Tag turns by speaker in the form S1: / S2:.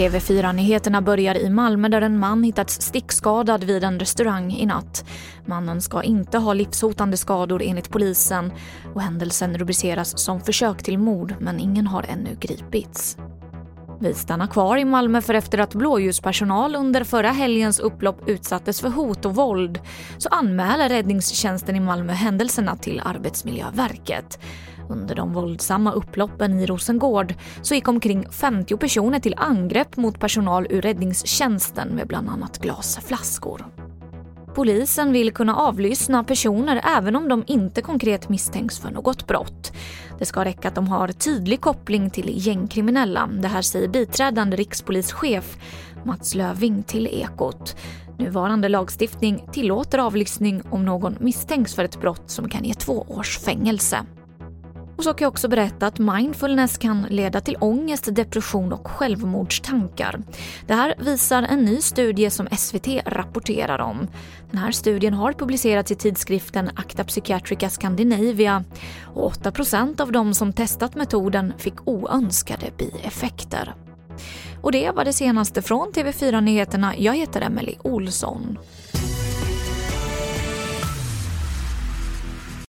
S1: TV4-nyheterna börjar i Malmö där en man hittats stickskadad vid en restaurang i natt. Mannen ska inte ha livshotande skador enligt polisen och händelsen rubriceras som försök till mord men ingen har ännu gripits. Vi stannar kvar i Malmö för efter att blåljuspersonal under förra helgens upplopp utsattes för hot och våld så anmäler räddningstjänsten i Malmö händelserna till Arbetsmiljöverket. Under de våldsamma upploppen i Rosengård så gick omkring 50 personer till angrepp mot personal ur räddningstjänsten med bland annat glasflaskor. Polisen vill kunna avlyssna personer även om de inte konkret misstänks för något brott. Det ska räcka att de har tydlig koppling till gängkriminella. Det här säger biträdande rikspolischef Mats Löving till Ekot. Nuvarande lagstiftning tillåter avlyssning om någon misstänks för ett brott som kan ge två års fängelse. Och så kan jag också berätta att mindfulness kan leda till ångest, depression och självmordstankar. Det här visar en ny studie som SVT rapporterar om. Den här studien har publicerats i tidskriften Acta Psychiatrica Scandinavia och 8% av de som testat metoden fick oönskade bieffekter. Och det var det senaste från TV4 Nyheterna. Jag heter Emily Olsson.